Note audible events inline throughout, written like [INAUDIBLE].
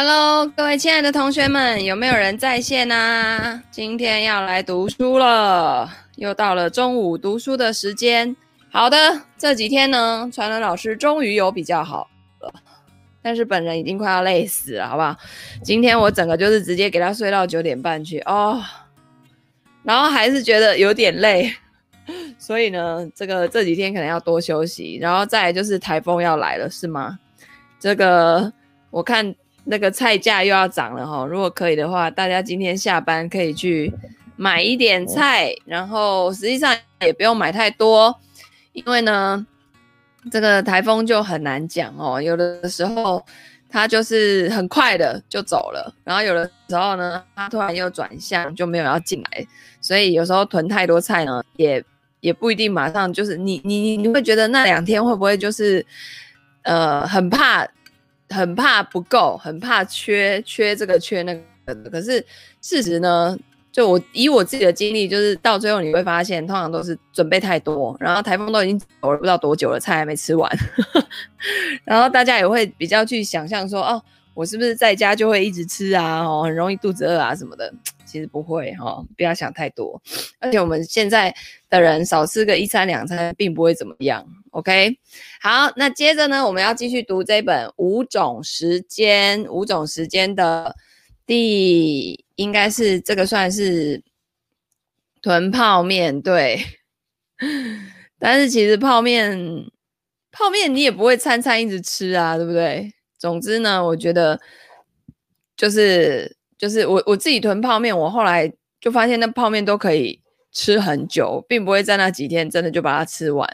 Hello，各位亲爱的同学们，有没有人在线啊？今天要来读书了，又到了中午读书的时间。好的，这几天呢，传伦老师终于有比较好了，但是本人已经快要累死了，好不好？今天我整个就是直接给他睡到九点半去哦，然后还是觉得有点累，[LAUGHS] 所以呢，这个这几天可能要多休息。然后再来就是台风要来了，是吗？这个我看。那个菜价又要涨了哈，如果可以的话，大家今天下班可以去买一点菜，然后实际上也不用买太多，因为呢，这个台风就很难讲哦，有的时候它就是很快的就走了，然后有的时候呢，它突然又转向就没有要进来，所以有时候囤太多菜呢，也也不一定马上就是你你你会觉得那两天会不会就是呃很怕。很怕不够，很怕缺缺这个缺那个。可是事实呢，就我以我自己的经历，就是到最后你会发现，通常都是准备太多，然后台风都已经走了不知道多久了，菜还没吃完，[LAUGHS] 然后大家也会比较去想象说，哦，我是不是在家就会一直吃啊？哦，很容易肚子饿啊什么的。其实不会哈、哦，不要想太多。而且我们现在的人少吃个一餐两餐，并不会怎么样。OK，好，那接着呢，我们要继续读这本《五种时间》，五种时间的第应该是这个算是囤泡面，对。但是其实泡面，泡面你也不会餐餐一直吃啊，对不对？总之呢，我觉得就是。就是我我自己囤泡面，我后来就发现那泡面都可以吃很久，并不会在那几天真的就把它吃完。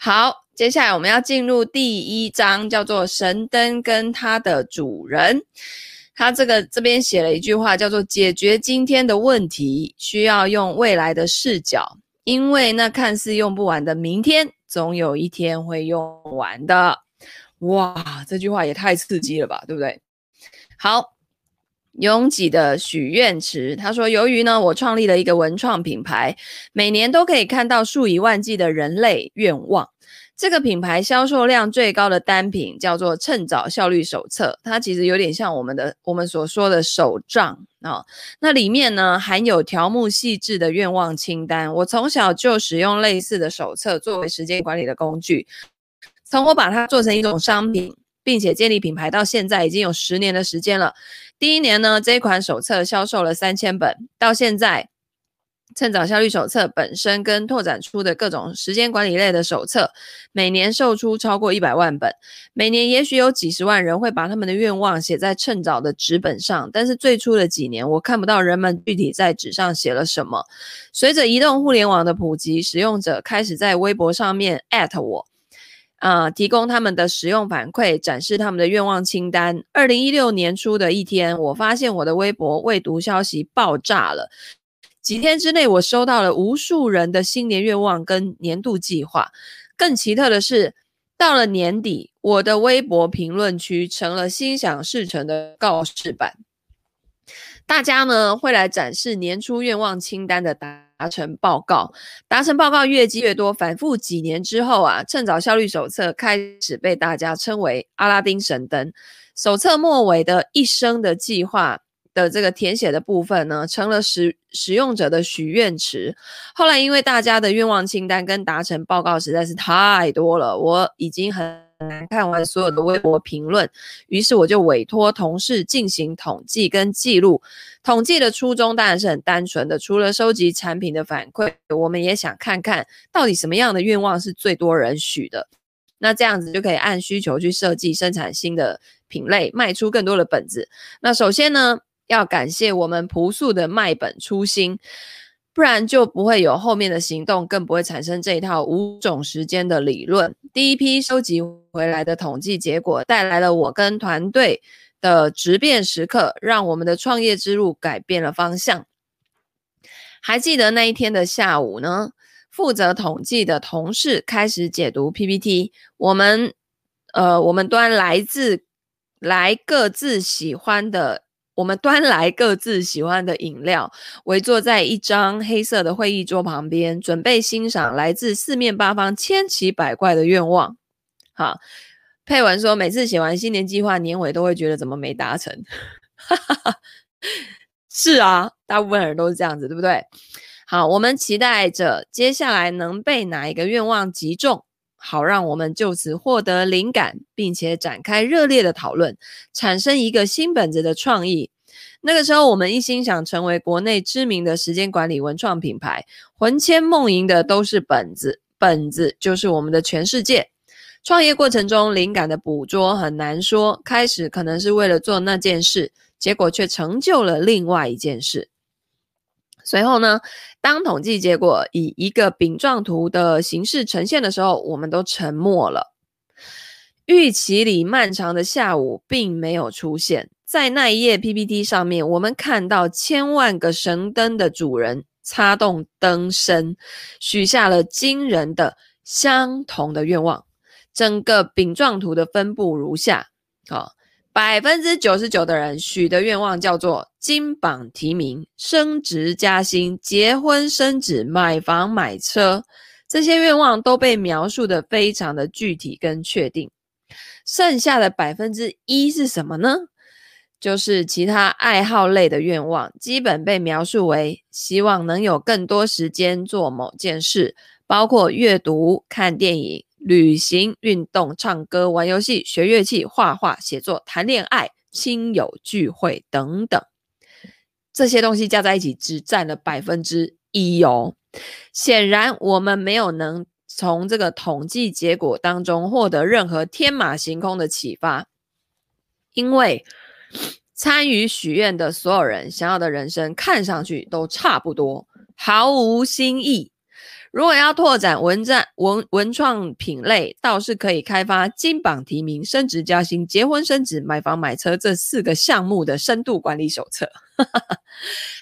好，接下来我们要进入第一章，叫做“神灯跟它的主人”。他这个这边写了一句话，叫做“解决今天的问题，需要用未来的视角，因为那看似用不完的明天，总有一天会用完的。”哇，这句话也太刺激了吧，对不对？好。拥挤的许愿池，他说：“由于呢，我创立了一个文创品牌，每年都可以看到数以万计的人类愿望。这个品牌销售量最高的单品叫做‘趁早效率手册’，它其实有点像我们的我们所说的手账啊。那里面呢，含有条目细致的愿望清单。我从小就使用类似的手册作为时间管理的工具。从我把它做成一种商品，并且建立品牌到现在，已经有十年的时间了。”第一年呢，这一款手册销售了三千本，到现在，趁早效率手册本身跟拓展出的各种时间管理类的手册，每年售出超过一百万本。每年也许有几十万人会把他们的愿望写在趁早的纸本上，但是最初的几年，我看不到人们具体在纸上写了什么。随着移动互联网的普及，使用者开始在微博上面艾特我。啊、呃，提供他们的使用反馈，展示他们的愿望清单。二零一六年初的一天，我发现我的微博未读消息爆炸了。几天之内，我收到了无数人的新年愿望跟年度计划。更奇特的是，到了年底，我的微博评论区成了心想事成的告示板。大家呢会来展示年初愿望清单的答达成报告，达成报告越积越多，反复几年之后啊，趁早效率手册开始被大家称为阿拉丁神灯。手册末尾的一生的计划的这个填写的部分呢，成了使使用者的许愿池。后来因为大家的愿望清单跟达成报告实在是太多了，我已经很。看完所有的微博评论，于是我就委托同事进行统计跟记录。统计的初衷当然是很单纯的，除了收集产品的反馈，我们也想看看到底什么样的愿望是最多人许的。那这样子就可以按需求去设计生产新的品类，卖出更多的本子。那首先呢，要感谢我们朴素的卖本初心。不然就不会有后面的行动，更不会产生这一套五种时间的理论。第一批收集回来的统计结果，带来了我跟团队的质变时刻，让我们的创业之路改变了方向。还记得那一天的下午呢？负责统计的同事开始解读 PPT，我们呃，我们端来自来各自喜欢的。我们端来各自喜欢的饮料，围坐在一张黑色的会议桌旁边，准备欣赏来自四面八方千奇百怪的愿望。好，佩文说，每次写完新年计划，年尾都会觉得怎么没达成。[LAUGHS] 是啊，大部分人都是这样子，对不对？好，我们期待着接下来能被哪一个愿望击中，好让我们就此获得灵感，并且展开热烈的讨论，产生一个新本子的创意。那个时候，我们一心想成为国内知名的时间管理文创品牌，魂牵梦萦的都是本子，本子就是我们的全世界。创业过程中，灵感的捕捉很难说，开始可能是为了做那件事。结果却成就了另外一件事。随后呢，当统计结果以一个饼状图的形式呈现的时候，我们都沉默了。预期里漫长的下午并没有出现在那一页 PPT 上面。我们看到千万个神灯的主人擦动灯身，许下了惊人的相同的愿望。整个饼状图的分布如下：好。百分之九十九的人许的愿望叫做金榜题名、升职加薪、结婚生子、买房买车，这些愿望都被描述得非常的具体跟确定。剩下的百分之一是什么呢？就是其他爱好类的愿望，基本被描述为希望能有更多时间做某件事，包括阅读、看电影。旅行、运动、唱歌、玩游戏、学乐器、画画、写作、谈恋爱、亲友聚会等等，这些东西加在一起只占了百分之一哦。显然，我们没有能从这个统计结果当中获得任何天马行空的启发，因为参与许愿的所有人想要的人生看上去都差不多，毫无新意。如果要拓展文战文文创品类，倒是可以开发金榜题名、升职加薪、结婚生子、买房买车这四个项目的深度管理手册。哈 [LAUGHS] 哈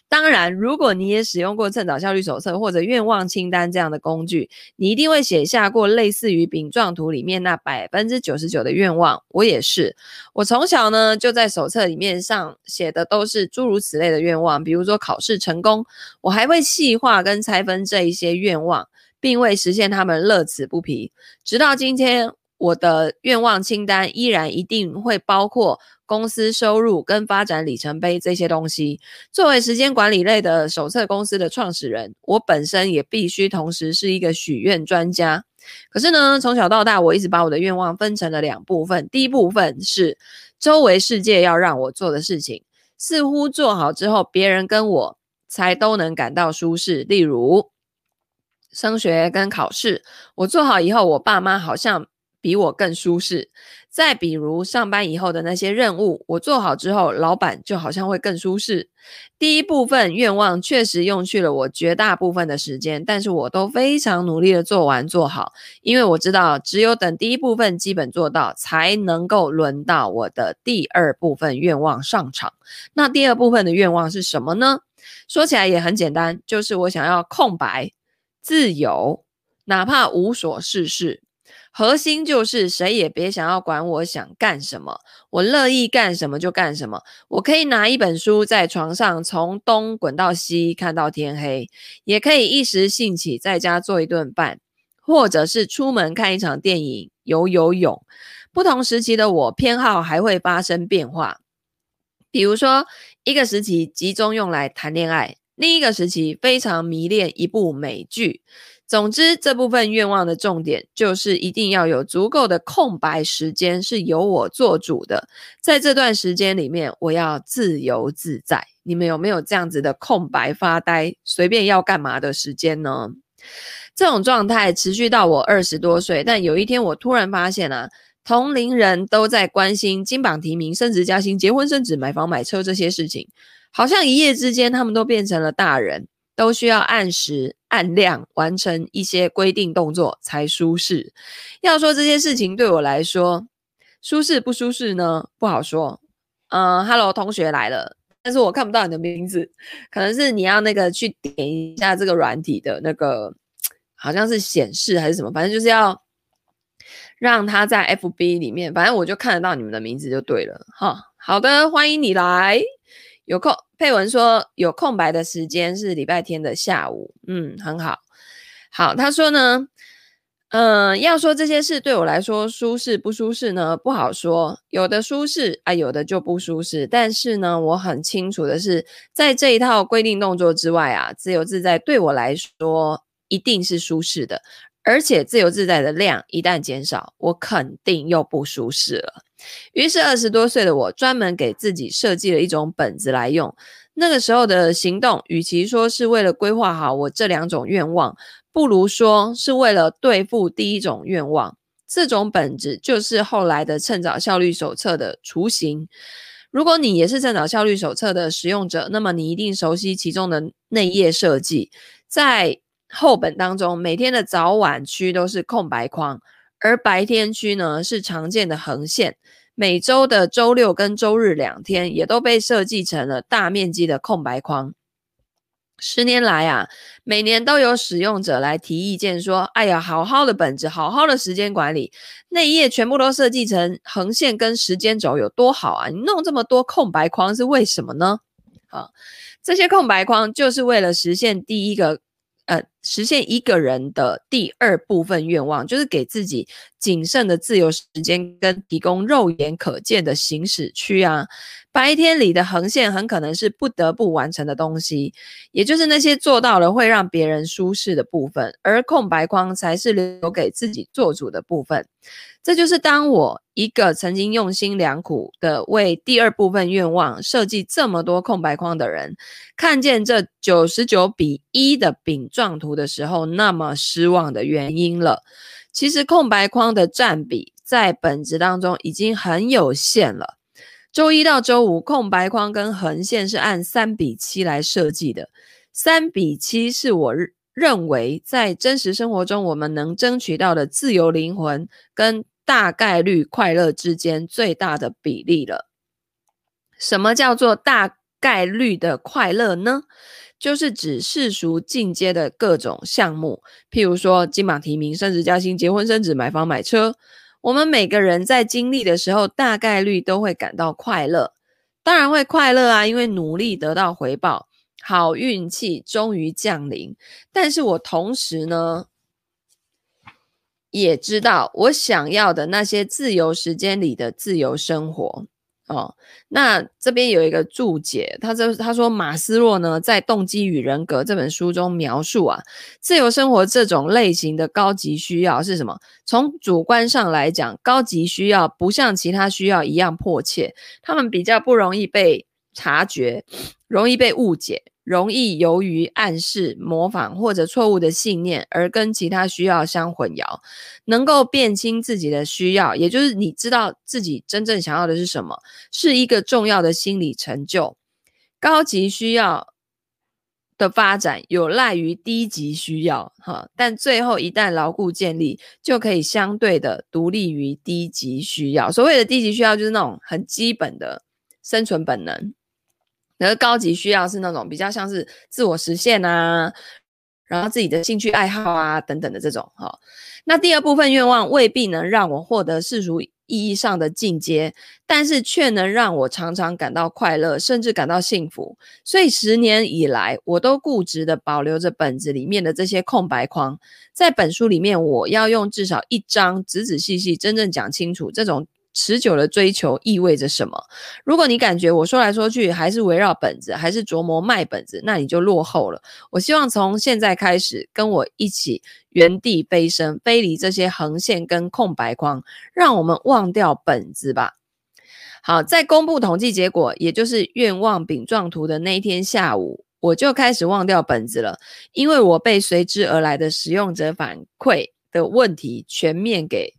当然，如果你也使用过趁早效率手册或者愿望清单这样的工具，你一定会写下过类似于饼状图里面那百分之九十九的愿望。我也是，我从小呢就在手册里面上写的都是诸如此类的愿望，比如说考试成功，我还会细化跟拆分这一些愿望，并为实现他们乐此不疲。直到今天，我的愿望清单依然一定会包括。公司收入跟发展里程碑这些东西，作为时间管理类的手册公司的创始人，我本身也必须同时是一个许愿专家。可是呢，从小到大，我一直把我的愿望分成了两部分。第一部分是周围世界要让我做的事情，似乎做好之后，别人跟我才都能感到舒适。例如，升学跟考试，我做好以后，我爸妈好像比我更舒适。再比如上班以后的那些任务，我做好之后，老板就好像会更舒适。第一部分愿望确实用去了我绝大部分的时间，但是我都非常努力的做完做好，因为我知道只有等第一部分基本做到，才能够轮到我的第二部分愿望上场。那第二部分的愿望是什么呢？说起来也很简单，就是我想要空白、自由，哪怕无所事事。核心就是谁也别想要管我想干什么，我乐意干什么就干什么。我可以拿一本书在床上从东滚到西看到天黑，也可以一时兴起在家做一顿饭，或者是出门看一场电影、游游泳。不同时期的我偏好还会发生变化，比如说一个时期集中用来谈恋爱，另一个时期非常迷恋一部美剧。总之，这部分愿望的重点就是一定要有足够的空白时间是由我做主的。在这段时间里面，我要自由自在。你们有没有这样子的空白发呆、随便要干嘛的时间呢？这种状态持续到我二十多岁，但有一天我突然发现啊，同龄人都在关心金榜题名、升职加薪、结婚生子、买房买车这些事情，好像一夜之间他们都变成了大人。都需要按时按量完成一些规定动作才舒适。要说这些事情对我来说舒适不舒适呢？不好说。嗯、呃，Hello，同学来了，但是我看不到你的名字，可能是你要那个去点一下这个软体的那个，好像是显示还是什么，反正就是要让他在 FB 里面，反正我就看得到你们的名字就对了。哈，好的，欢迎你来。有空，佩文说有空白的时间是礼拜天的下午，嗯，很好。好，他说呢，嗯，要说这些事对我来说舒适不舒适呢？不好说，有的舒适啊，有的就不舒适。但是呢，我很清楚的是，在这一套规定动作之外啊，自由自在对我来说一定是舒适的。而且自由自在的量一旦减少，我肯定又不舒适了。于是二十多岁的我专门给自己设计了一种本子来用。那个时候的行动，与其说是为了规划好我这两种愿望。不如说是为了对付第一种愿望，这种本子就是后来的趁早效率手册的雏形。如果你也是趁早效率手册的使用者，那么你一定熟悉其中的内页设计。在后本当中，每天的早晚区都是空白框，而白天区呢是常见的横线。每周的周六跟周日两天也都被设计成了大面积的空白框。十年来啊，每年都有使用者来提意见说：“哎呀，好好的本子，好好的时间管理，那一页全部都设计成横线跟时间轴有多好啊！你弄这么多空白框是为什么呢？”啊，这些空白框就是为了实现第一个。呃，实现一个人的第二部分愿望，就是给自己仅剩的自由时间跟提供肉眼可见的行驶区啊。白天里的横线很可能是不得不完成的东西，也就是那些做到了会让别人舒适的部分，而空白框才是留给自己做主的部分。这就是当我一个曾经用心良苦的为第二部分愿望设计这么多空白框的人，看见这九十九比一的饼状图的时候，那么失望的原因了。其实空白框的占比在本质当中已经很有限了。周一到周五，空白框跟横线是按三比七来设计的，三比七是我认为在真实生活中我们能争取到的自由灵魂跟大概率快乐之间最大的比例了。什么叫做大概率的快乐呢？就是指世俗进阶的各种项目，譬如说金马提名、升职加薪、结婚生子、买房买车。我们每个人在经历的时候，大概率都会感到快乐。当然会快乐啊，因为努力得到回报，好运气终于降临。但是我同时呢，也知道我想要的那些自由时间里的自由生活哦。那这边有一个注解，他这他说马斯洛呢在《动机与人格》这本书中描述啊，自由生活这种类型的高级需要是什么？从主观上来讲，高级需要不像其他需要一样迫切，他们比较不容易被察觉，容易被误解。容易由于暗示、模仿或者错误的信念而跟其他需要相混淆，能够辨清自己的需要，也就是你知道自己真正想要的是什么，是一个重要的心理成就。高级需要的发展有赖于低级需要，哈，但最后一旦牢固建立，就可以相对的独立于低级需要。所谓的低级需要，就是那种很基本的生存本能。而高级需要是那种比较像是自我实现啊，然后自己的兴趣爱好啊等等的这种哈。那第二部分愿望未必能让我获得世俗意义上的进阶，但是却能让我常常感到快乐，甚至感到幸福。所以十年以来，我都固执地保留着本子里面的这些空白框。在本书里面，我要用至少一张仔仔细细、真正讲清楚这种。持久的追求意味着什么？如果你感觉我说来说去还是围绕本子，还是琢磨卖本子，那你就落后了。我希望从现在开始跟我一起原地飞升，飞离这些横线跟空白框，让我们忘掉本子吧。好，在公布统计结果，也就是愿望饼状图的那一天下午，我就开始忘掉本子了，因为我被随之而来的使用者反馈的问题全面给。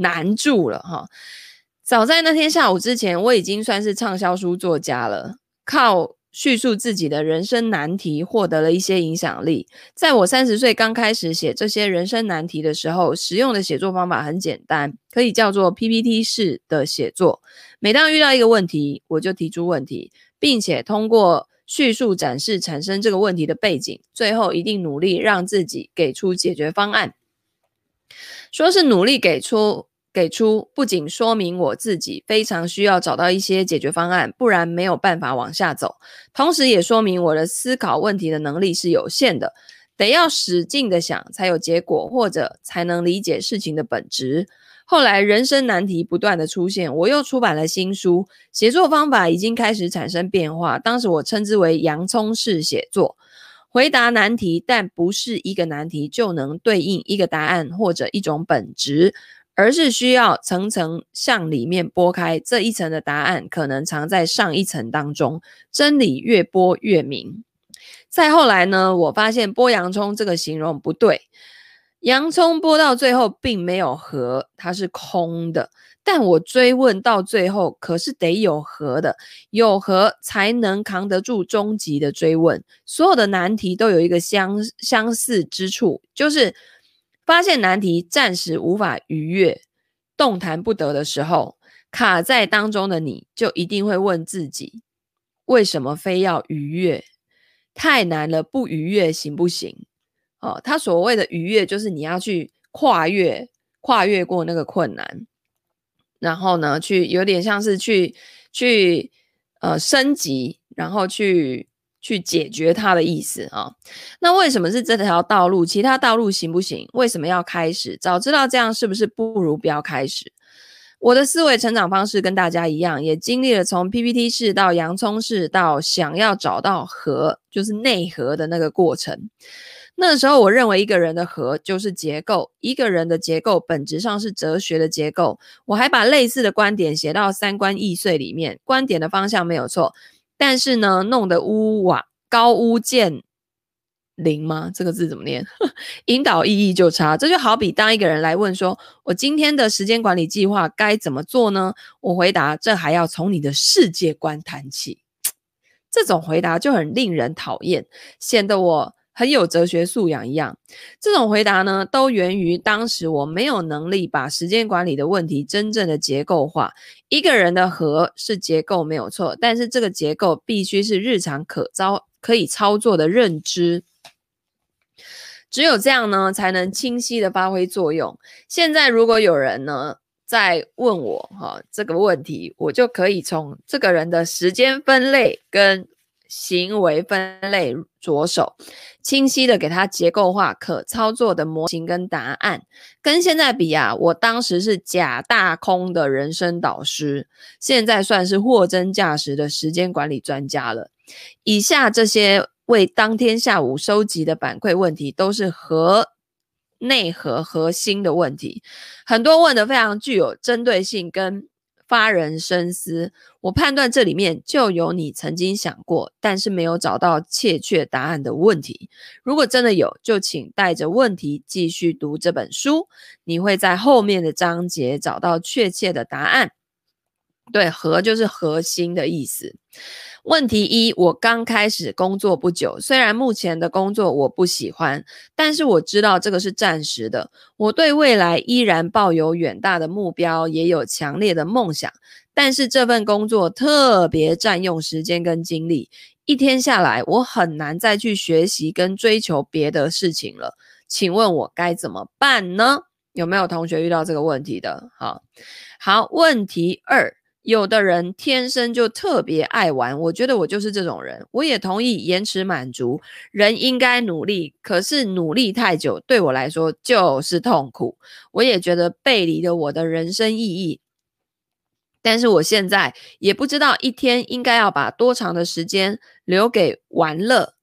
难住了哈！早在那天下午之前，我已经算是畅销书作家了，靠叙述自己的人生难题获得了一些影响力。在我三十岁刚开始写这些人生难题的时候，使用的写作方法很简单，可以叫做 PPT 式的写作。每当遇到一个问题，我就提出问题，并且通过叙述展示产生这个问题的背景，最后一定努力让自己给出解决方案。说是努力给出。给出不仅说明我自己非常需要找到一些解决方案，不然没有办法往下走。同时也说明我的思考问题的能力是有限的。得要使劲的想才有结果，或者才能理解事情的本质。后来人生难题不断的出现，我又出版了新书，写作方法已经开始产生变化。当时我称之为洋葱式写作，回答难题，但不是一个难题就能对应一个答案或者一种本质。而是需要层层向里面剥开，这一层的答案可能藏在上一层当中，真理越剥越明。再后来呢，我发现剥洋葱这个形容不对，洋葱剥到最后并没有核，它是空的。但我追问到最后，可是得有核的，有核才能扛得住终极的追问。所有的难题都有一个相相似之处，就是。发现难题暂时无法逾越、动弹不得的时候，卡在当中的你就一定会问自己：为什么非要逾越？太难了，不逾越行不行？哦，他所谓的逾越，就是你要去跨越、跨越过那个困难，然后呢，去有点像是去去呃升级，然后去。去解决它的意思啊？那为什么是这条道路？其他道路行不行？为什么要开始？早知道这样，是不是不如不要开始？我的思维成长方式跟大家一样，也经历了从 PPT 式到洋葱式，到想要找到核，就是内核的那个过程。那时候，我认为一个人的核就是结构，一个人的结构本质上是哲学的结构。我还把类似的观点写到《三观易碎》里面，观点的方向没有错。但是呢，弄得屋瓦高屋建瓴吗？这个字怎么念？[LAUGHS] 引导意义就差。这就好比当一个人来问说：“我今天的时间管理计划该怎么做呢？”我回答：“这还要从你的世界观谈起。[TSK] ”这种回答就很令人讨厌，显得我。很有哲学素养一样，这种回答呢，都源于当时我没有能力把时间管理的问题真正的结构化。一个人的核是结构没有错，但是这个结构必须是日常可操可以操作的认知，只有这样呢，才能清晰的发挥作用。现在如果有人呢在问我哈这个问题，我就可以从这个人的时间分类跟行为分类着手，清晰的给他结构化、可操作的模型跟答案。跟现在比啊，我当时是假大空的人生导师，现在算是货真价实的时间管理专家了。以下这些为当天下午收集的反馈问题，都是核内核核心的问题，很多问的非常具有针对性跟。发人深思，我判断这里面就有你曾经想过，但是没有找到确切答案的问题。如果真的有，就请带着问题继续读这本书，你会在后面的章节找到确切的答案。对，核就是核心的意思。问题一：我刚开始工作不久，虽然目前的工作我不喜欢，但是我知道这个是暂时的。我对未来依然抱有远大的目标，也有强烈的梦想。但是这份工作特别占用时间跟精力，一天下来我很难再去学习跟追求别的事情了。请问我该怎么办呢？有没有同学遇到这个问题的？好，好，问题二。有的人天生就特别爱玩，我觉得我就是这种人。我也同意延迟满足，人应该努力，可是努力太久对我来说就是痛苦。我也觉得背离了我的人生意义。但是我现在也不知道一天应该要把多长的时间留给玩乐，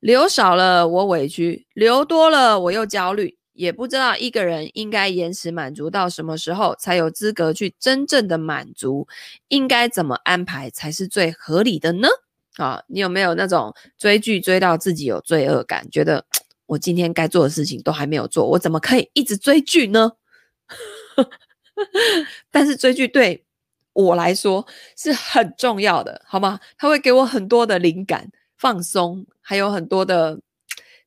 留少了我委屈，留多了我又焦虑。也不知道一个人应该延迟满足到什么时候才有资格去真正的满足，应该怎么安排才是最合理的呢？啊，你有没有那种追剧追到自己有罪恶感，觉得我今天该做的事情都还没有做，我怎么可以一直追剧呢？[LAUGHS] 但是追剧对我来说是很重要的，好吗？它会给我很多的灵感、放松，还有很多的。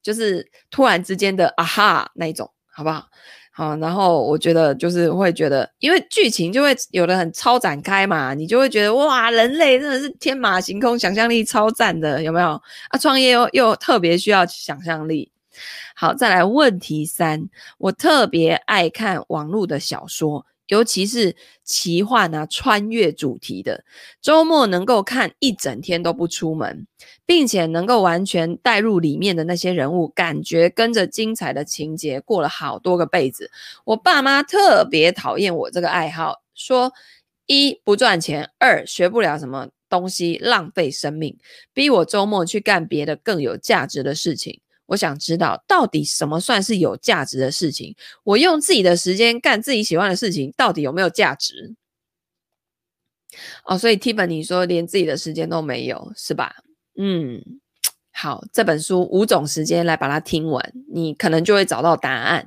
就是突然之间的啊哈那一种，好不好？好，然后我觉得就是会觉得，因为剧情就会有的很超展开嘛，你就会觉得哇，人类真的是天马行空，想象力超赞的，有没有？啊，创业又又特别需要想象力。好，再来问题三，我特别爱看网络的小说，尤其是奇幻啊、穿越主题的，周末能够看一整天都不出门，并且能够完全带入里面的那些人物，感觉跟着精彩的情节过了好多个辈子。我爸妈特别讨厌我这个爱好，说一不赚钱，二学不了什么东西，浪费生命，逼我周末去干别的更有价值的事情。我想知道，到底什么算是有价值的事情？我用自己的时间干自己喜欢的事情，到底有没有价值？哦，所以 Tiffany 说连自己的时间都没有，是吧？嗯。好，这本书五种时间来把它听完，你可能就会找到答案。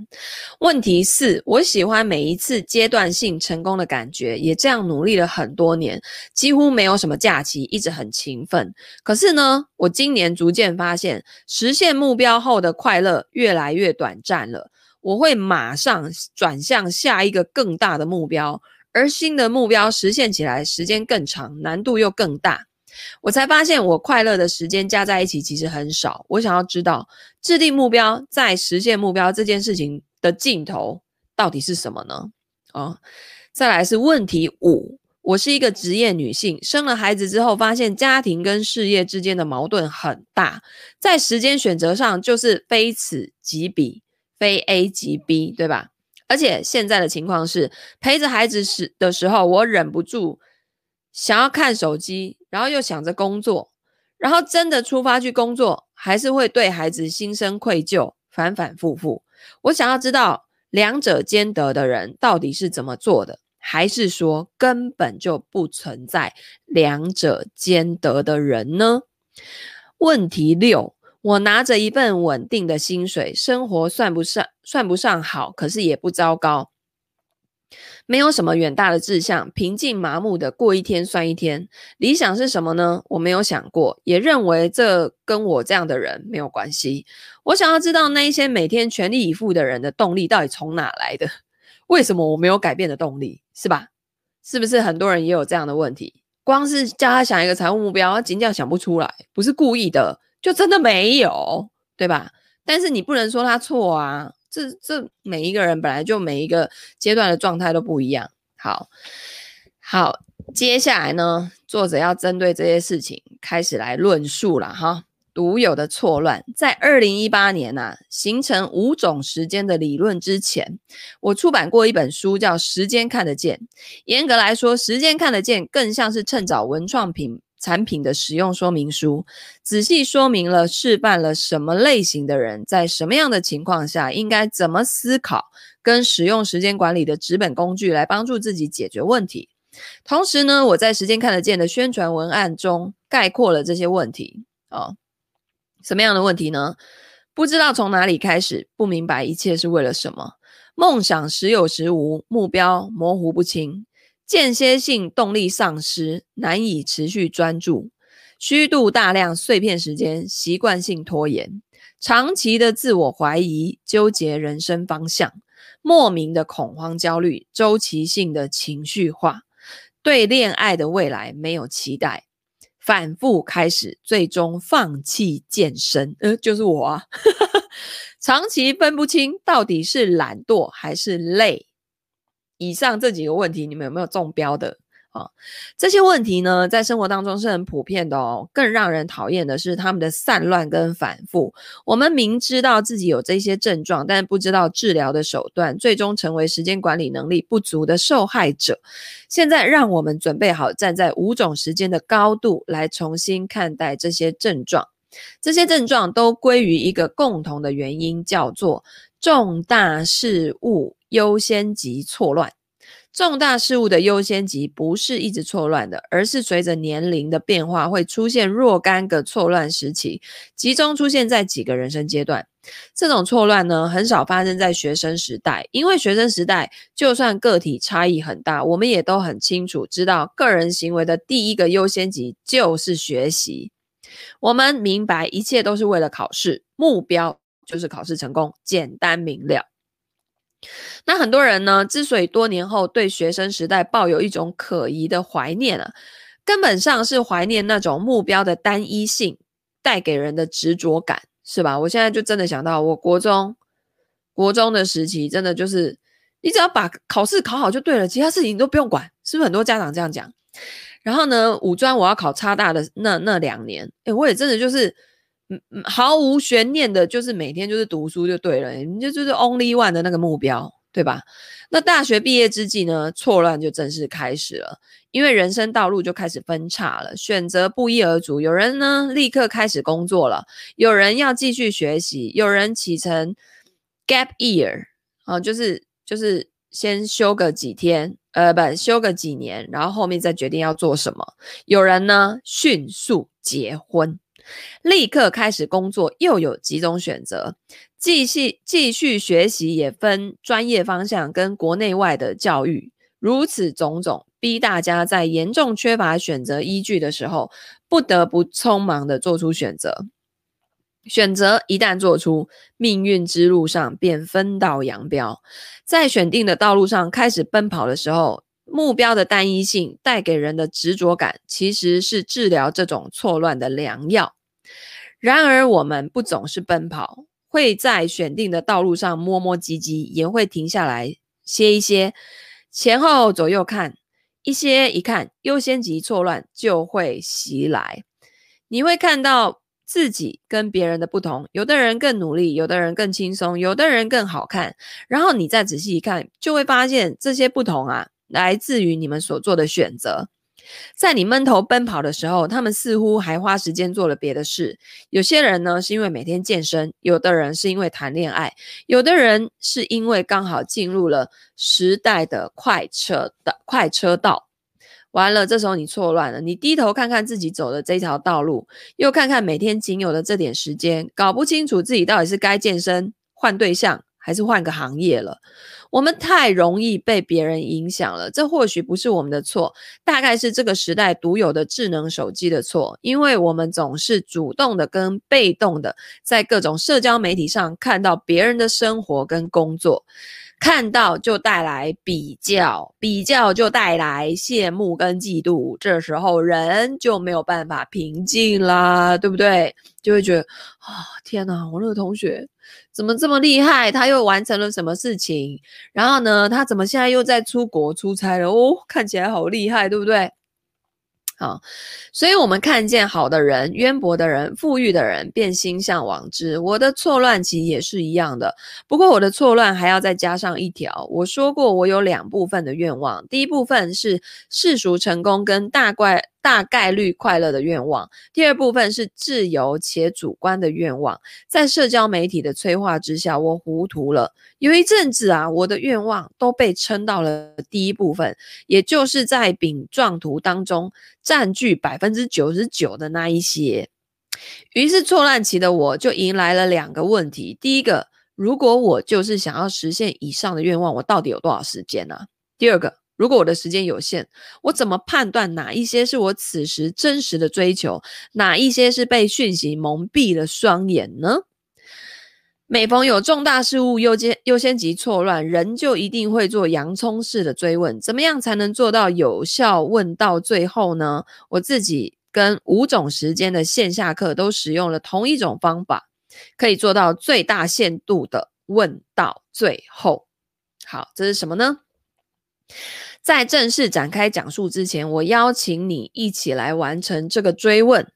问题四，我喜欢每一次阶段性成功的感觉，也这样努力了很多年，几乎没有什么假期，一直很勤奋。可是呢，我今年逐渐发现，实现目标后的快乐越来越短暂了。我会马上转向下一个更大的目标，而新的目标实现起来时间更长，难度又更大。我才发现，我快乐的时间加在一起其实很少。我想要知道，制定目标，在实现目标这件事情的尽头到底是什么呢？哦，再来是问题五。我是一个职业女性，生了孩子之后，发现家庭跟事业之间的矛盾很大，在时间选择上就是非此即彼，非 A 即 B，对吧？而且现在的情况是，陪着孩子时的时候，我忍不住。想要看手机，然后又想着工作，然后真的出发去工作，还是会对孩子心生愧疚，反反复复。我想要知道两者兼得的人到底是怎么做的，还是说根本就不存在两者兼得的人呢？问题六，我拿着一份稳定的薪水，生活算不上算不上好，可是也不糟糕。没有什么远大的志向，平静麻木的过一天算一天。理想是什么呢？我没有想过，也认为这跟我这样的人没有关系。我想要知道那一些每天全力以赴的人的动力到底从哪来的？[LAUGHS] 为什么我没有改变的动力？是吧？是不是很多人也有这样的问题？光是叫他想一个财务目标，他尽量想不出来，不是故意的，就真的没有，对吧？但是你不能说他错啊。这这每一个人本来就每一个阶段的状态都不一样。好，好，接下来呢，作者要针对这些事情开始来论述了哈。独有的错乱，在二零一八年呐、形成五种时间的理论之前，我出版过一本书叫《时间看得见》。严格来说，《时间看得见》更像是趁早文创品。产品的使用说明书，仔细说明了示范了什么类型的人在什么样的情况下应该怎么思考跟使用时间管理的纸本工具来帮助自己解决问题。同时呢，我在时间看得见的宣传文案中概括了这些问题。哦，什么样的问题呢？不知道从哪里开始，不明白一切是为了什么，梦想时有时无，目标模糊不清。间歇性动力丧失，难以持续专注，虚度大量碎片时间，习惯性拖延，长期的自我怀疑，纠结人生方向，莫名的恐慌焦虑，周期性的情绪化，对恋爱的未来没有期待，反复开始，最终放弃健身。呃，就是我啊，[LAUGHS] 长期分不清到底是懒惰还是累。以上这几个问题，你们有没有中标的啊？这些问题呢，在生活当中是很普遍的哦。更让人讨厌的是他们的散乱跟反复。我们明知道自己有这些症状，但不知道治疗的手段，最终成为时间管理能力不足的受害者。现在，让我们准备好站在五种时间的高度来重新看待这些症状。这些症状都归于一个共同的原因，叫做重大事物。优先级错乱，重大事物的优先级不是一直错乱的，而是随着年龄的变化会出现若干个错乱时期，集中出现在几个人生阶段。这种错乱呢，很少发生在学生时代，因为学生时代就算个体差异很大，我们也都很清楚知道，个人行为的第一个优先级就是学习。我们明白一切都是为了考试，目标就是考试成功，简单明了。那很多人呢，之所以多年后对学生时代抱有一种可疑的怀念啊，根本上是怀念那种目标的单一性带给人的执着感，是吧？我现在就真的想到，我国中国中的时期，真的就是你只要把考试考好就对了，其他事情你都不用管，是不是很多家长这样讲？然后呢，五专我要考差大的那那两年，诶，我也真的就是，嗯，毫无悬念的，就是每天就是读书就对了，你就就是 only one 的那个目标，对吧？那大学毕业之际呢，错乱就正式开始了，因为人生道路就开始分叉了，选择不一而足。有人呢立刻开始工作了，有人要继续学习，有人启程 gap year 啊，就是就是先休个几天。呃，不，休个几年，然后后面再决定要做什么。有人呢，迅速结婚，立刻开始工作，又有几种选择。继续继续学习，也分专业方向跟国内外的教育。如此种种，逼大家在严重缺乏选择依据的时候，不得不匆忙地做出选择。选择一旦做出，命运之路上便分道扬镳。在选定的道路上开始奔跑的时候，目标的单一性带给人的执着感，其实是治疗这种错乱的良药。然而，我们不总是奔跑，会在选定的道路上磨磨唧唧，也会停下来歇一歇，前后左右看，一些一看，优先级错乱就会袭来。你会看到。自己跟别人的不同，有的人更努力，有的人更轻松，有的人更好看。然后你再仔细一看，就会发现这些不同啊，来自于你们所做的选择。在你闷头奔跑的时候，他们似乎还花时间做了别的事。有些人呢，是因为每天健身；有的人是因为谈恋爱；有的人是因为刚好进入了时代的快车的快车道。完了，这时候你错乱了。你低头看看自己走的这条道路，又看看每天仅有的这点时间，搞不清楚自己到底是该健身、换对象，还是换个行业了。我们太容易被别人影响了，这或许不是我们的错，大概是这个时代独有的智能手机的错，因为我们总是主动的跟被动的，在各种社交媒体上看到别人的生活跟工作。看到就带来比较，比较就带来羡慕跟嫉妒，这时候人就没有办法平静啦，对不对？就会觉得啊、天呐，我那个同学怎么这么厉害？他又完成了什么事情？然后呢，他怎么现在又在出国出差了？哦，看起来好厉害，对不对？啊，所以我们看见好的人、渊博的人、富裕的人，便心向往之。我的错乱期也是一样的，不过我的错乱还要再加上一条。我说过，我有两部分的愿望，第一部分是世俗成功跟大怪。大概率快乐的愿望。第二部分是自由且主观的愿望。在社交媒体的催化之下，我糊涂了。有一阵子啊，我的愿望都被撑到了第一部分，也就是在饼状图当中占据百分之九十九的那一些。于是错乱期的我就迎来了两个问题：第一个，如果我就是想要实现以上的愿望，我到底有多少时间呢、啊？第二个。如果我的时间有限，我怎么判断哪一些是我此时真实的追求，哪一些是被讯息蒙蔽了双眼呢？每逢有重大事务优先优先级错乱，人就一定会做洋葱式的追问：怎么样才能做到有效问到最后呢？我自己跟五种时间的线下课都使用了同一种方法，可以做到最大限度的问到最后。好，这是什么呢？在正式展开讲述之前，我邀请你一起来完成这个追问。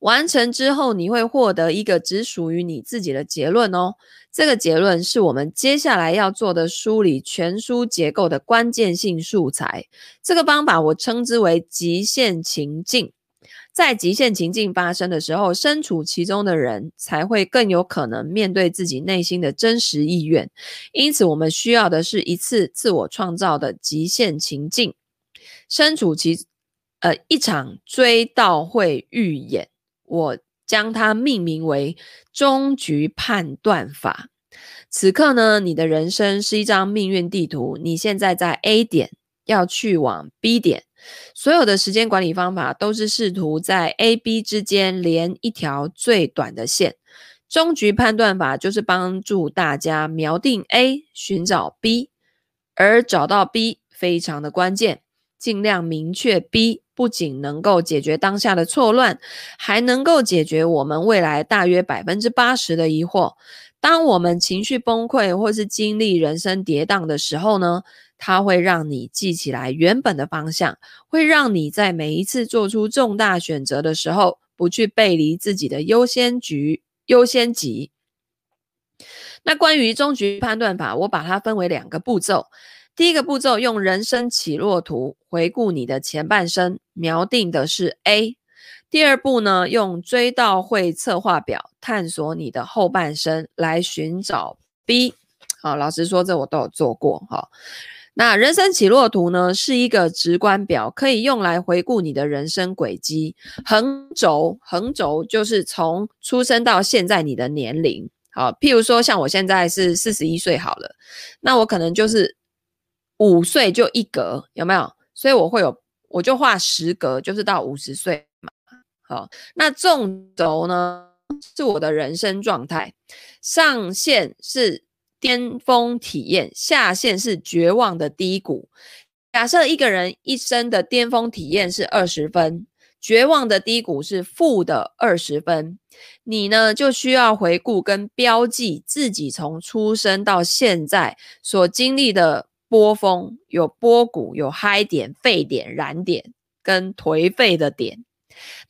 完成之后，你会获得一个只属于你自己的结论哦。这个结论是我们接下来要做的梳理全书结构的关键性素材。这个方法我称之为极限情境。在极限情境发生的时候，身处其中的人才会更有可能面对自己内心的真实意愿。因此，我们需要的是一次自我创造的极限情境，身处其呃一场追悼会预演。我将它命名为终局判断法。此刻呢，你的人生是一张命运地图，你现在在 A 点，要去往 B 点。所有的时间管理方法都是试图在 A、B 之间连一条最短的线。终局判断法就是帮助大家瞄定 A，寻找 B，而找到 B 非常的关键。尽量明确 B，不仅能够解决当下的错乱，还能够解决我们未来大约百分之八十的疑惑。当我们情绪崩溃或是经历人生跌宕的时候呢，它会让你记起来原本的方向，会让你在每一次做出重大选择的时候，不去背离自己的优先局、优先级。那关于终局判断法，我把它分为两个步骤。第一个步骤用人生起落图回顾你的前半生，瞄定的是 A。第二步呢，用追悼会策划表探索你的后半生，来寻找 B。好，老实说，这我都有做过。哈，那人生起落图呢，是一个直观表，可以用来回顾你的人生轨迹。横轴，横轴就是从出生到现在你的年龄。好，譬如说，像我现在是四十一岁，好了，那我可能就是五岁就一格，有没有？所以我会有，我就画十格，就是到五十岁嘛。好，那纵轴呢，是我的人生状态，上限是巅峰体验，下限是绝望的低谷。假设一个人一生的巅峰体验是二十分，绝望的低谷是负的二十分，你呢就需要回顾跟标记自己从出生到现在所经历的波峰，有波谷，有嗨点、沸点、燃点跟颓废的点。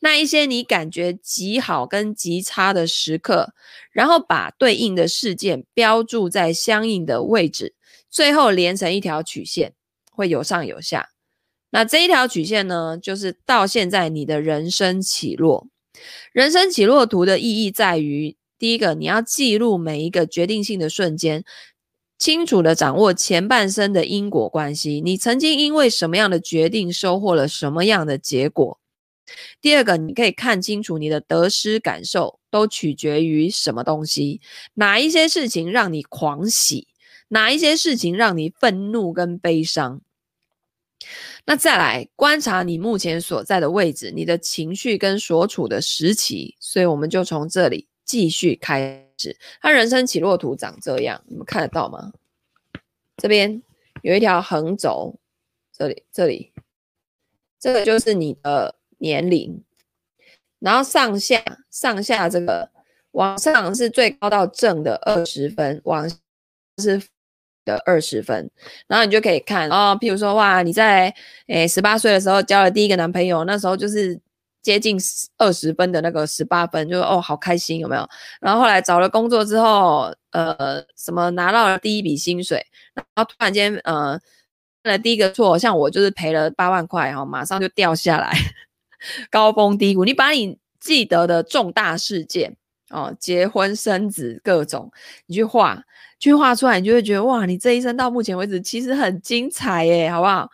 那一些你感觉极好跟极差的时刻，然后把对应的事件标注在相应的位置，最后连成一条曲线，会有上有下。那这一条曲线呢，就是到现在你的人生起落。人生起落图的意义在于，第一个，你要记录每一个决定性的瞬间，清楚地掌握前半生的因果关系。你曾经因为什么样的决定，收获了什么样的结果？第二个，你可以看清楚你的得失感受都取决于什么东西，哪一些事情让你狂喜，哪一些事情让你愤怒跟悲伤。那再来观察你目前所在的位置，你的情绪跟所处的时期。所以我们就从这里继续开始。他人生起落图长这样，你们看得到吗？这边有一条横轴，这里这里，这个就是你的。年龄，然后上下上下这个往上是最高到正的二十分，往是的二十分，然后你就可以看哦，譬如说哇，你在诶十八岁的时候交了第一个男朋友，那时候就是接近二十分的那个十八分，就哦好开心有没有？然后后来找了工作之后，呃，什么拿到了第一笔薪水，然后突然间呃犯了第一个错，像我就是赔了八万块，然后马上就掉下来。高峰低谷，你把你记得的重大事件哦，结婚生子各种，你去画，去画出来，你就会觉得哇，你这一生到目前为止其实很精彩耶，好不好？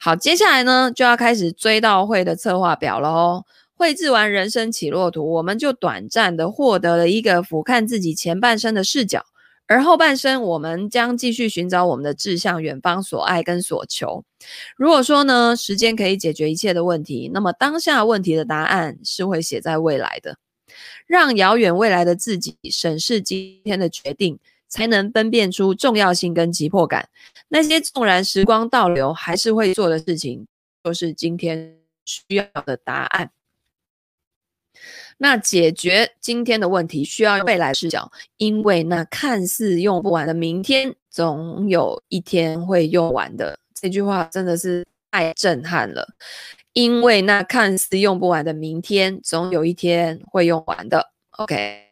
好，接下来呢就要开始追悼会的策划表了哦。绘制完人生起落图，我们就短暂的获得了一个俯瞰自己前半生的视角。而后半生，我们将继续寻找我们的志向、远方所爱跟所求。如果说呢，时间可以解决一切的问题，那么当下问题的答案是会写在未来的。让遥远未来的自己审视今天的决定，才能分辨出重要性跟急迫感。那些纵然时光倒流，还是会做的事情，就是今天需要的答案。那解决今天的问题需要用未来视角，因为那看似用不完的明天，总有一天会用完的。这句话真的是太震撼了，因为那看似用不完的明天，总有一天会用完的。OK，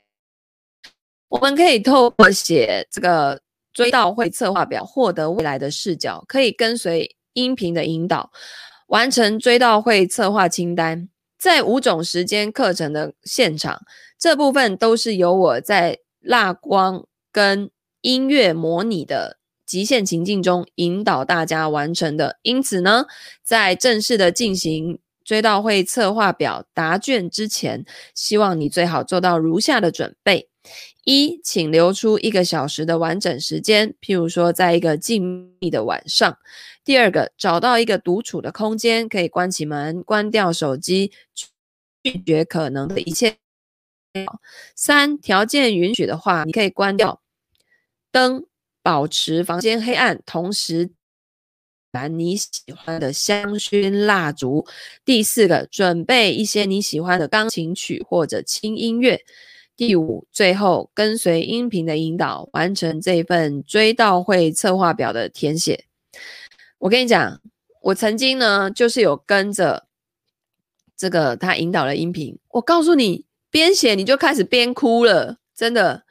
我们可以透过写这个追悼会策划表，获得未来的视角，可以跟随音频的引导，完成追悼会策划清单。在五种时间课程的现场，这部分都是由我在蜡光跟音乐模拟的极限情境中引导大家完成的。因此呢，在正式的进行追悼会策划表答卷之前，希望你最好做到如下的准备：一，请留出一个小时的完整时间，譬如说在一个静谧的晚上。第二个，找到一个独处的空间，可以关起门，关掉手机，拒绝可能的一切。三，条件允许的话，你可以关掉灯，保持房间黑暗，同时燃你喜欢的香薰蜡烛。第四个，准备一些你喜欢的钢琴曲或者轻音乐。第五，最后跟随音频的引导，完成这份追悼会策划表的填写。我跟你讲，我曾经呢，就是有跟着这个他引导的音频，我告诉你，边写你就开始边哭了，真的。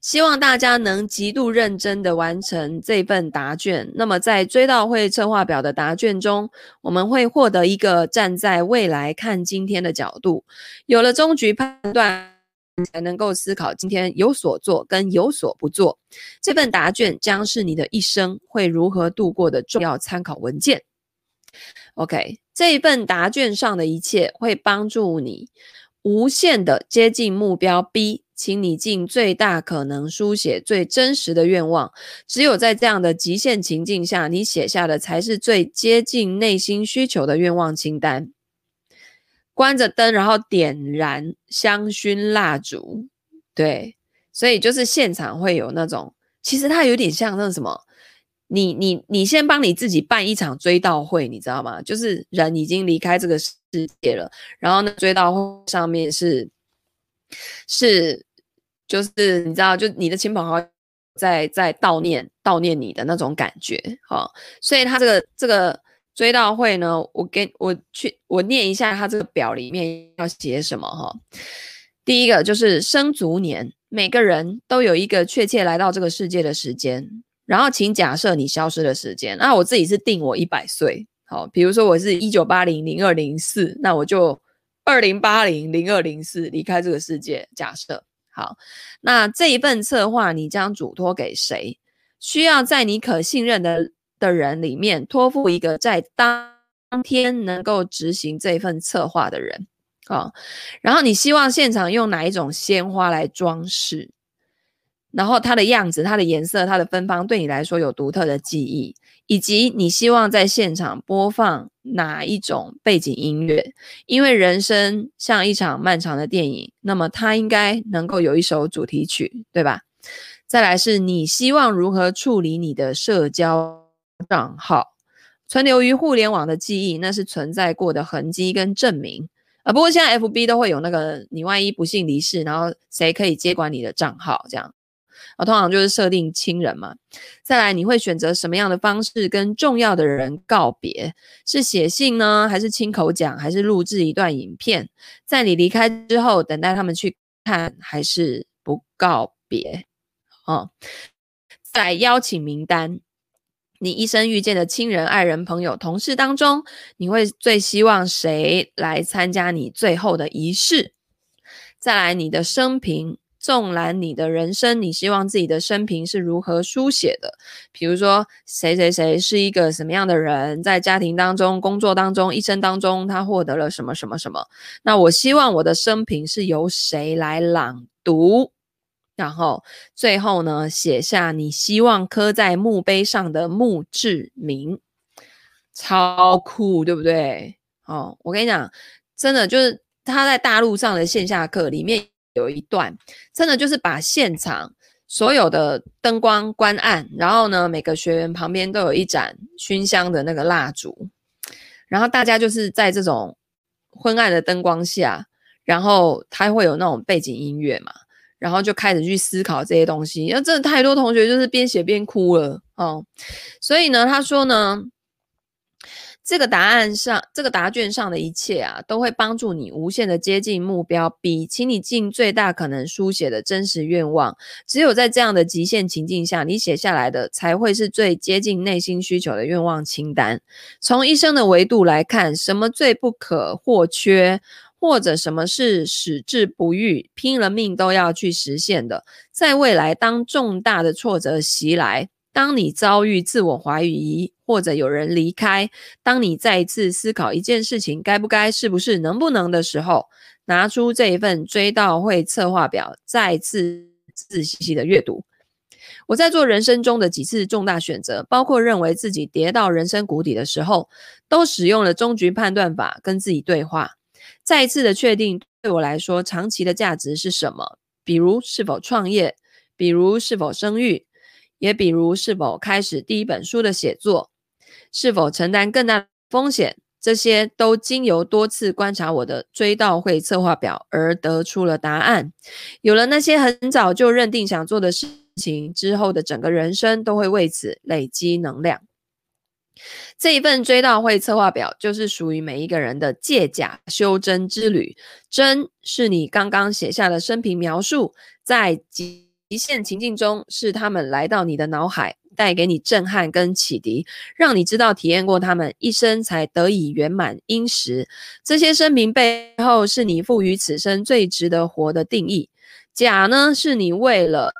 希望大家能极度认真的完成这份答卷。那么，在追悼会策划表的答卷中，我们会获得一个站在未来看今天的角度，有了终局判断，才能够思考今天有所做跟有所不做。这份答卷将是你的一生会如何度过的重要参考文件。OK，这一份答卷上的一切会帮助你无限的接近目标 B。请你尽最大可能书写最真实的愿望。只有在这样的极限情境下，你写下的才是最接近内心需求的愿望清单。关着灯，然后点燃香薰蜡烛。对，所以就是现场会有那种，其实它有点像那什么，你你你先帮你自己办一场追悼会，你知道吗？就是人已经离开这个世界了，然后呢，追悼会上面是是。就是你知道，就你的亲朋好友在在悼念悼念你的那种感觉，哈，所以他这个这个追悼会呢，我给我去我念一下他这个表里面要写什么哈。第一个就是生卒年，每个人都有一个确切来到这个世界的时间，然后请假设你消失的时间，那我自己是定我一百岁，好，比如说我是一九八零零二零四，那我就二零八零零二零四离开这个世界，假设。好，那这一份策划你将嘱托给谁？需要在你可信任的的人里面托付一个在当天能够执行这份策划的人。好，然后你希望现场用哪一种鲜花来装饰？然后它的样子、它的颜色、它的芬芳对你来说有独特的记忆，以及你希望在现场播放哪一种背景音乐？因为人生像一场漫长的电影，那么它应该能够有一首主题曲，对吧？再来是你希望如何处理你的社交账号？存留于互联网的记忆，那是存在过的痕迹跟证明啊。不过现在 FB 都会有那个，你万一不幸离世，然后谁可以接管你的账号？这样。啊，通常就是设定亲人嘛。再来，你会选择什么样的方式跟重要的人告别？是写信呢，还是亲口讲，还是录制一段影片？在你离开之后，等待他们去看，还是不告别？哦，在邀请名单，你一生遇见的亲人、爱人、朋友、同事当中，你会最希望谁来参加你最后的仪式？再来，你的生平。纵览你的人生，你希望自己的生平是如何书写的？比如说，谁谁谁是一个什么样的人，在家庭当中、工作当中、一生当中，他获得了什么什么什么？那我希望我的生平是由谁来朗读？然后最后呢，写下你希望刻在墓碑上的墓志铭，超酷，对不对？哦，我跟你讲，真的就是他在大陆上的线下课里面。有一段真的就是把现场所有的灯光关暗，然后呢，每个学员旁边都有一盏熏香的那个蜡烛，然后大家就是在这种昏暗的灯光下，然后他会有那种背景音乐嘛，然后就开始去思考这些东西。因为真的太多同学就是边写边哭了哦，所以呢，他说呢。这个答案上，这个答卷上的一切啊，都会帮助你无限的接近目标 B。请你尽最大可能书写的真实愿望。只有在这样的极限情境下，你写下来的才会是最接近内心需求的愿望清单。从一生的维度来看，什么最不可或缺，或者什么是矢志不渝、拼了命都要去实现的？在未来，当重大的挫折袭来，当你遭遇自我怀疑，或者有人离开，当你再一次思考一件事情该不该、是不是、能不能的时候，拿出这一份追悼会策划表，再次仔细的阅读。我在做人生中的几次重大选择，包括认为自己跌到人生谷底的时候，都使用了终局判断法跟自己对话，再次的确定对我来说长期的价值是什么，比如是否创业，比如是否生育。也比如是否开始第一本书的写作，是否承担更大风险，这些都经由多次观察我的追悼会策划表而得出了答案。有了那些很早就认定想做的事情之后的整个人生都会为此累积能量。这一份追悼会策划表就是属于每一个人的借假修真之旅。真是你刚刚写下的生平描述，在极限情境中，是他们来到你的脑海。带给你震撼跟启迪，让你知道体验过他们一生才得以圆满因实。这些生平背后是你赋予此生最值得活的定义。假呢，是你为了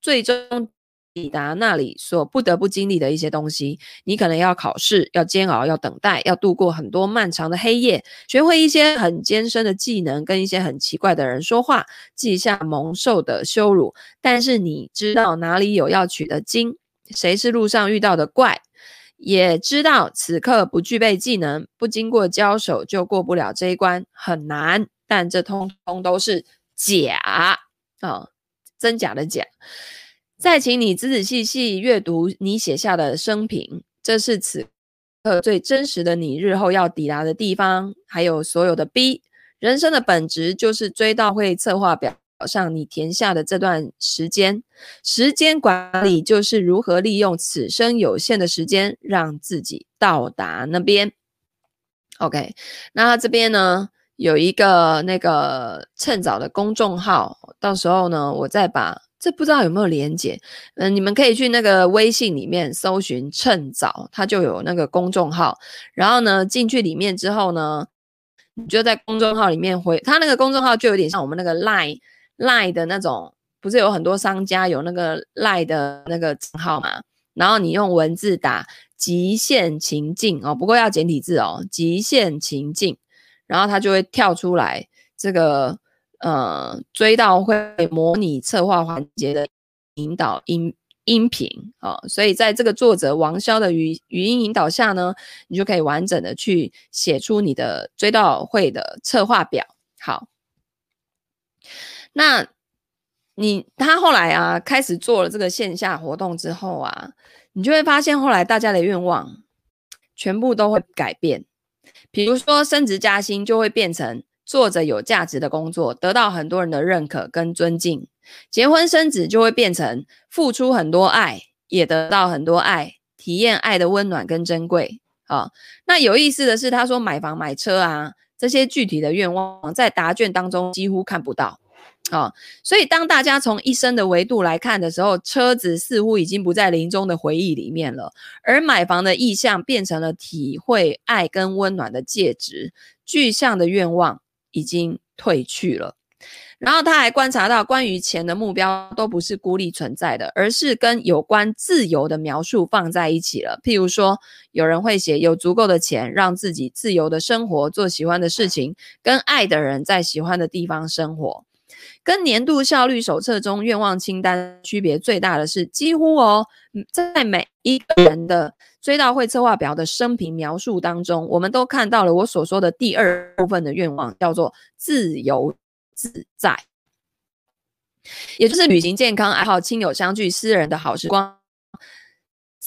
最终抵达那里所不得不经历的一些东西。你可能要考试，要煎熬，要等待，要度过很多漫长的黑夜，学会一些很艰深的技能，跟一些很奇怪的人说话，记下蒙受的羞辱。但是你知道哪里有要取的经。谁是路上遇到的怪，也知道此刻不具备技能，不经过交手就过不了这一关，很难。但这通通都是假啊、真假的假。再请你仔仔细细阅读你写下的生平，这是此刻最真实的你，日后要抵达的地方，还有所有的 B。人生的本质就是追悼会策划表。上你填下的这段时间，时间管理就是如何利用此生有限的时间，让自己到达那边。OK，那这边呢有一个那个趁早的公众号，到时候呢我再把这不知道有没有连结，嗯、你们可以去那个微信里面搜寻趁早，它就有那个公众号，然后呢进去里面之后呢，你就在公众号里面回，它那个公众号就有点像我们那个 lie。lie 的那种，不是有很多商家有那个 lie 的那个账号嘛？然后你用文字打“极限情境”哦，不过要简体字哦，“极限情境”，然后它就会跳出来这个呃追悼会模拟策划环节的引导音音频哦。所以在这个作者王潇的语语音引导下呢，你就可以完整的去写出你的追悼会的策划表。好。那你他后来啊，开始做了这个线下活动之后啊，你就会发现后来大家的愿望全部都会改变。比如说升职加薪就会变成做着有价值的工作，得到很多人的认可跟尊敬；结婚生子就会变成付出很多爱，也得到很多爱，体验爱的温暖跟珍贵。啊，那有意思的是，他说买房买车啊，这些具体的愿望在答卷当中几乎看不到。啊，所以当大家从一生的维度来看的时候，车子似乎已经不在临终的回忆里面了，而买房的意向变成了体会爱跟温暖的介质，具象的愿望已经退去了。然后他还观察到，关于钱的目标都不是孤立存在的，而是跟有关自由的描述放在一起了。譬如说，有人会写有足够的钱，让自己自由的生活，做喜欢的事情，跟爱的人在喜欢的地方生活。跟年度效率手册中愿望清单区别最大的是，几乎哦，在每一个人的追悼会策划表的生平描述当中，我们都看到了我所说的第二部分的愿望，叫做自由自在，也就是旅行、健康、爱好、亲友相聚、私人的好时光。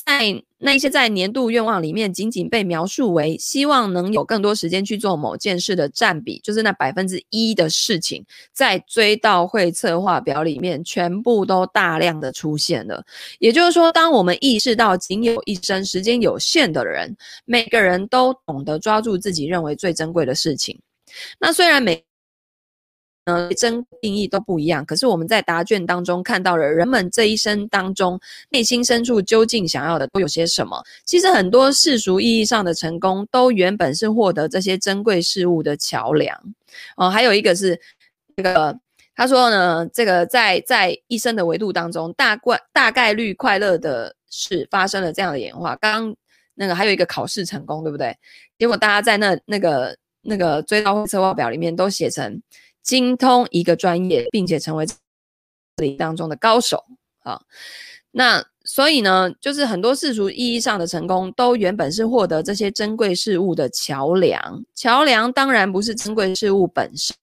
在那些在年度愿望里面，仅仅被描述为希望能有更多时间去做某件事的占比，就是那百分之一的事情，在追悼会策划表里面全部都大量的出现了。也就是说，当我们意识到仅有一生、时间有限的人，每个人都懂得抓住自己认为最珍贵的事情。那虽然每呃，真定义都不一样。可是我们在答卷当中看到了人们这一生当中内心深处究竟想要的都有些什么。其实很多世俗意义上的成功，都原本是获得这些珍贵事物的桥梁。哦，还有一个是这个，他说呢，这个在在一生的维度当中，大概大概率快乐的事发生了这样的演化。刚刚那个还有一个考试成功，对不对？结果大家在那那个那个追悼会策划表里面都写成。精通一个专业，并且成为这里当中的高手啊。那所以呢，就是很多世俗意义上的成功，都原本是获得这些珍贵事物的桥梁。桥梁当然不是珍贵事物本身，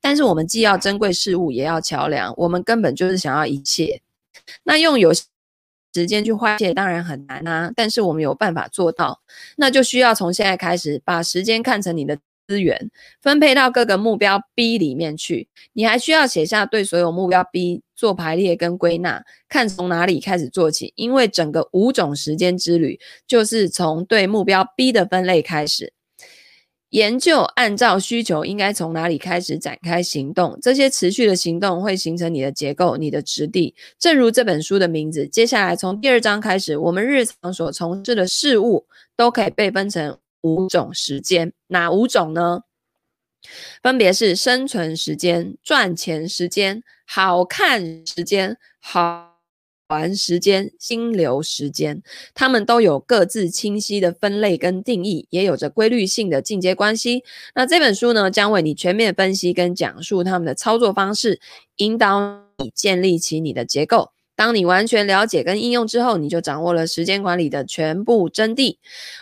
但是我们既要珍贵事物，也要桥梁。我们根本就是想要一切。那用有时间去花费当然很难啊，但是我们有办法做到，那就需要从现在开始把时间看成你的资源，分配到各个目标 B 里面去。你还需要写下对所有目标 B 做排列跟归纳，看从哪里开始做起，因为整个五种时间之旅就是从对目标 B 的分类开始。研究按照需求应该从哪里开始展开行动，这些持续的行动会形成你的结构、你的质地。正如这本书的名字，接下来从第二章开始，我们日常所从事的事物都可以被分成五种时间，哪五种呢？分别是生存时间、赚钱时间、好看时间、好。玩时间、心流时间，它们都有各自清晰的分类跟定义，也有着规律性的进阶关系。那这本书呢，将为你全面分析跟讲述他们的操作方式，引导你建立起你的结构。当你完全了解跟应用之后，你就掌握了时间管理的全部真谛。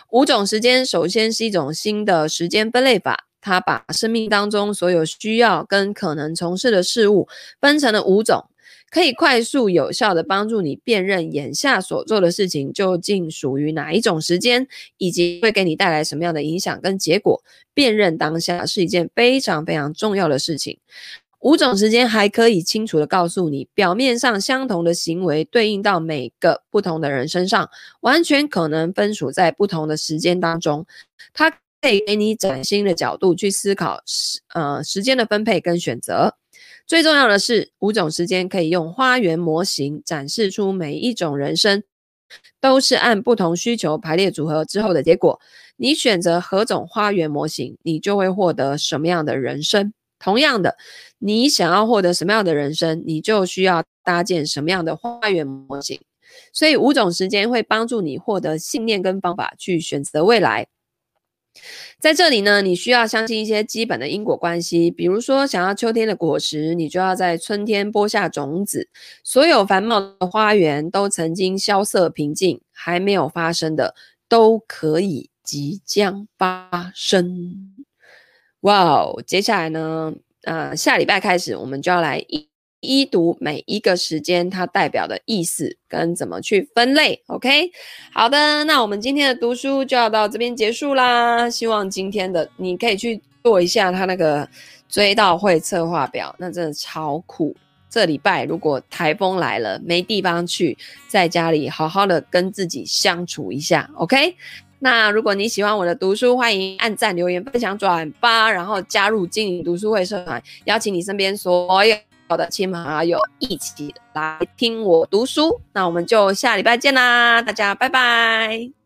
五种时间，首先是一种新的时间分类法，它把生命当中所有需要跟可能从事的事物分成了五种。可以快速有效地帮助你辨认眼下所做的事情究竟属于哪一种时间，以及会给你带来什么样的影响跟结果。辨认当下是一件非常非常重要的事情。五种时间还可以清楚地告诉你，表面上相同的行为对应到每个不同的人身上，完全可能分属在不同的时间当中。它可以给你崭新的角度去思考时呃时间的分配跟选择。最重要的是，五种时间可以用花园模型展示出每一种人生都是按不同需求排列组合之后的结果。你选择何种花园模型，你就会获得什么样的人生。同样的，你想要获得什么样的人生，你就需要搭建什么样的花园模型。所以，五种时间会帮助你获得信念跟方法去选择未来。在这里呢，你需要相信一些基本的因果关系，比如说，想要秋天的果实，你就要在春天播下种子。所有繁茂的花园都曾经萧瑟平静，还没有发生的，都可以即将发生。哇哦！接下来呢，呃，下礼拜开始，我们就要来一。一读每一个时间它代表的意思跟怎么去分类，OK？好的，那我们今天的读书就要到这边结束啦。希望今天的你可以去做一下他那个追悼会策划表，那真的超酷。这礼拜如果台风来了没地方去，在家里好好的跟自己相处一下，OK？那如果你喜欢我的读书，欢迎按赞、留言、分享、转发，然后加入精灵读书会社团，邀请你身边所有。的，亲朋好友一起来听我读书，那我们就下礼拜见啦，大家拜拜。